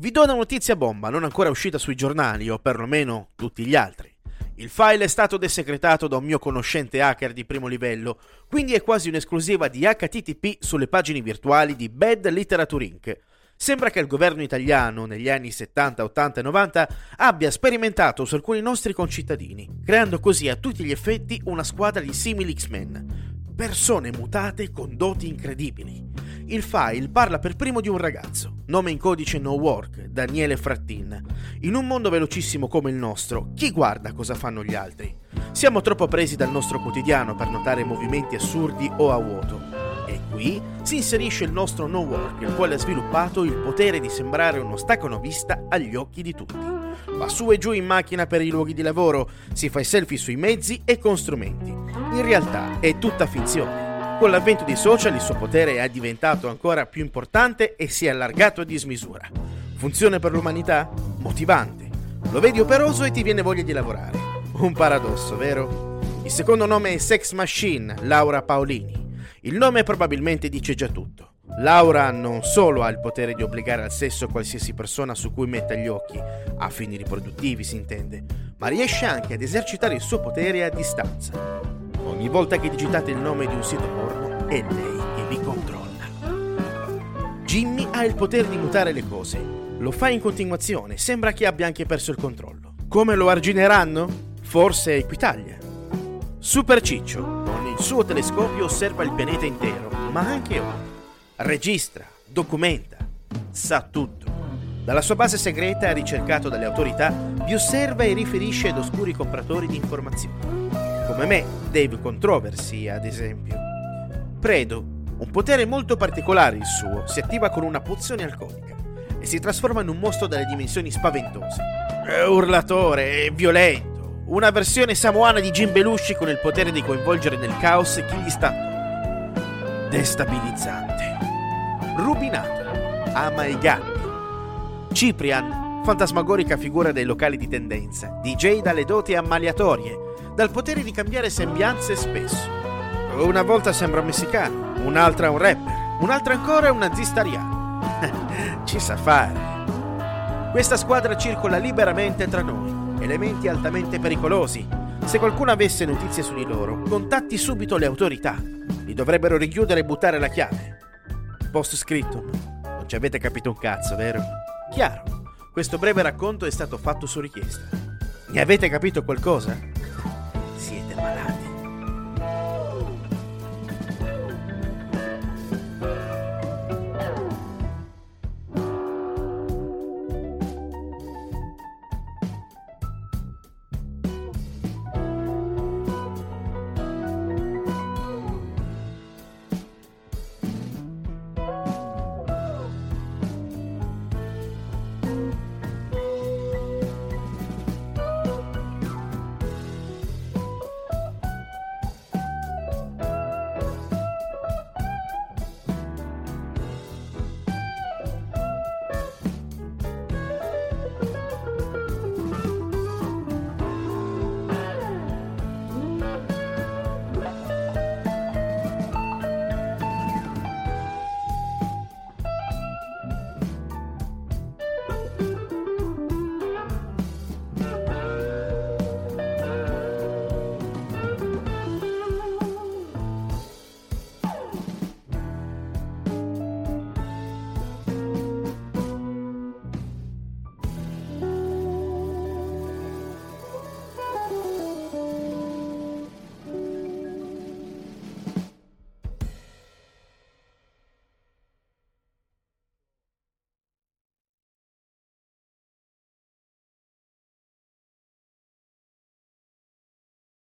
Vi do una notizia bomba, non ancora uscita sui giornali, o perlomeno tutti gli altri. Il file è stato desecretato da un mio conoscente hacker di primo livello, quindi è quasi un'esclusiva di HTTP sulle pagine virtuali di Bad Literature Inc. Sembra che il governo italiano, negli anni 70, 80 e 90, abbia sperimentato su alcuni nostri concittadini, creando così a tutti gli effetti una squadra di simili X-Men. Persone mutate con doti incredibili. Il file parla per primo di un ragazzo, nome in codice no work, Daniele Frattin. In un mondo velocissimo come il nostro, chi guarda cosa fanno gli altri? Siamo troppo presi dal nostro quotidiano per notare movimenti assurdi o a vuoto. E qui si inserisce il nostro no work, il quale ha sviluppato il potere di sembrare uno staccanovista agli occhi di tutti. Va su e giù in macchina per i luoghi di lavoro, si fa i selfie sui mezzi e con strumenti. In realtà è tutta finzione. Con l'avvento dei social il suo potere è diventato ancora più importante e si è allargato a dismisura. Funzione per l'umanità? Motivante. Lo vedi operoso e ti viene voglia di lavorare. Un paradosso, vero? Il secondo nome è Sex Machine, Laura Paolini. Il nome probabilmente dice già tutto. Laura non solo ha il potere di obbligare al sesso qualsiasi persona su cui metta gli occhi, a fini riproduttivi si intende, ma riesce anche ad esercitare il suo potere a distanza. Ogni volta che digitate il nome di un sito porno, è lei che vi controlla. Jimmy ha il potere di mutare le cose. Lo fa in continuazione, sembra che abbia anche perso il controllo. Come lo argineranno? Forse Equitalia. Super Ciccio, con il suo telescopio osserva il pianeta intero, ma anche oltre. Registra, documenta, sa tutto. Dalla sua base segreta, ricercato dalle autorità, vi osserva e riferisce ad oscuri compratori di informazioni come me, Dave Controversy ad esempio. Predo, un potere molto particolare il suo, si attiva con una pozione alcolica e si trasforma in un mostro dalle dimensioni spaventose. È urlatore, è violento, una versione samoana di Jim Belushi con il potere di coinvolgere nel caos chi gli sta destabilizzante. Rubinato, ama i gatti. Ciprian, fantasmagorica figura dei locali di tendenza, DJ dalle doti ammaliatorie, dal potere di cambiare sembianze spesso. Una volta sembra un messicano, un'altra un rapper, un'altra ancora un nazista ariano. Ci sa fare. Questa squadra circola liberamente tra noi, elementi altamente pericolosi. Se qualcuno avesse notizie su di loro, contatti subito le autorità. Li dovrebbero richiudere e buttare la chiave. Post scritto. Non ci avete capito un cazzo, vero? Chiaro. Questo breve racconto è stato fatto su richiesta. Ne avete capito qualcosa? mà làm gì?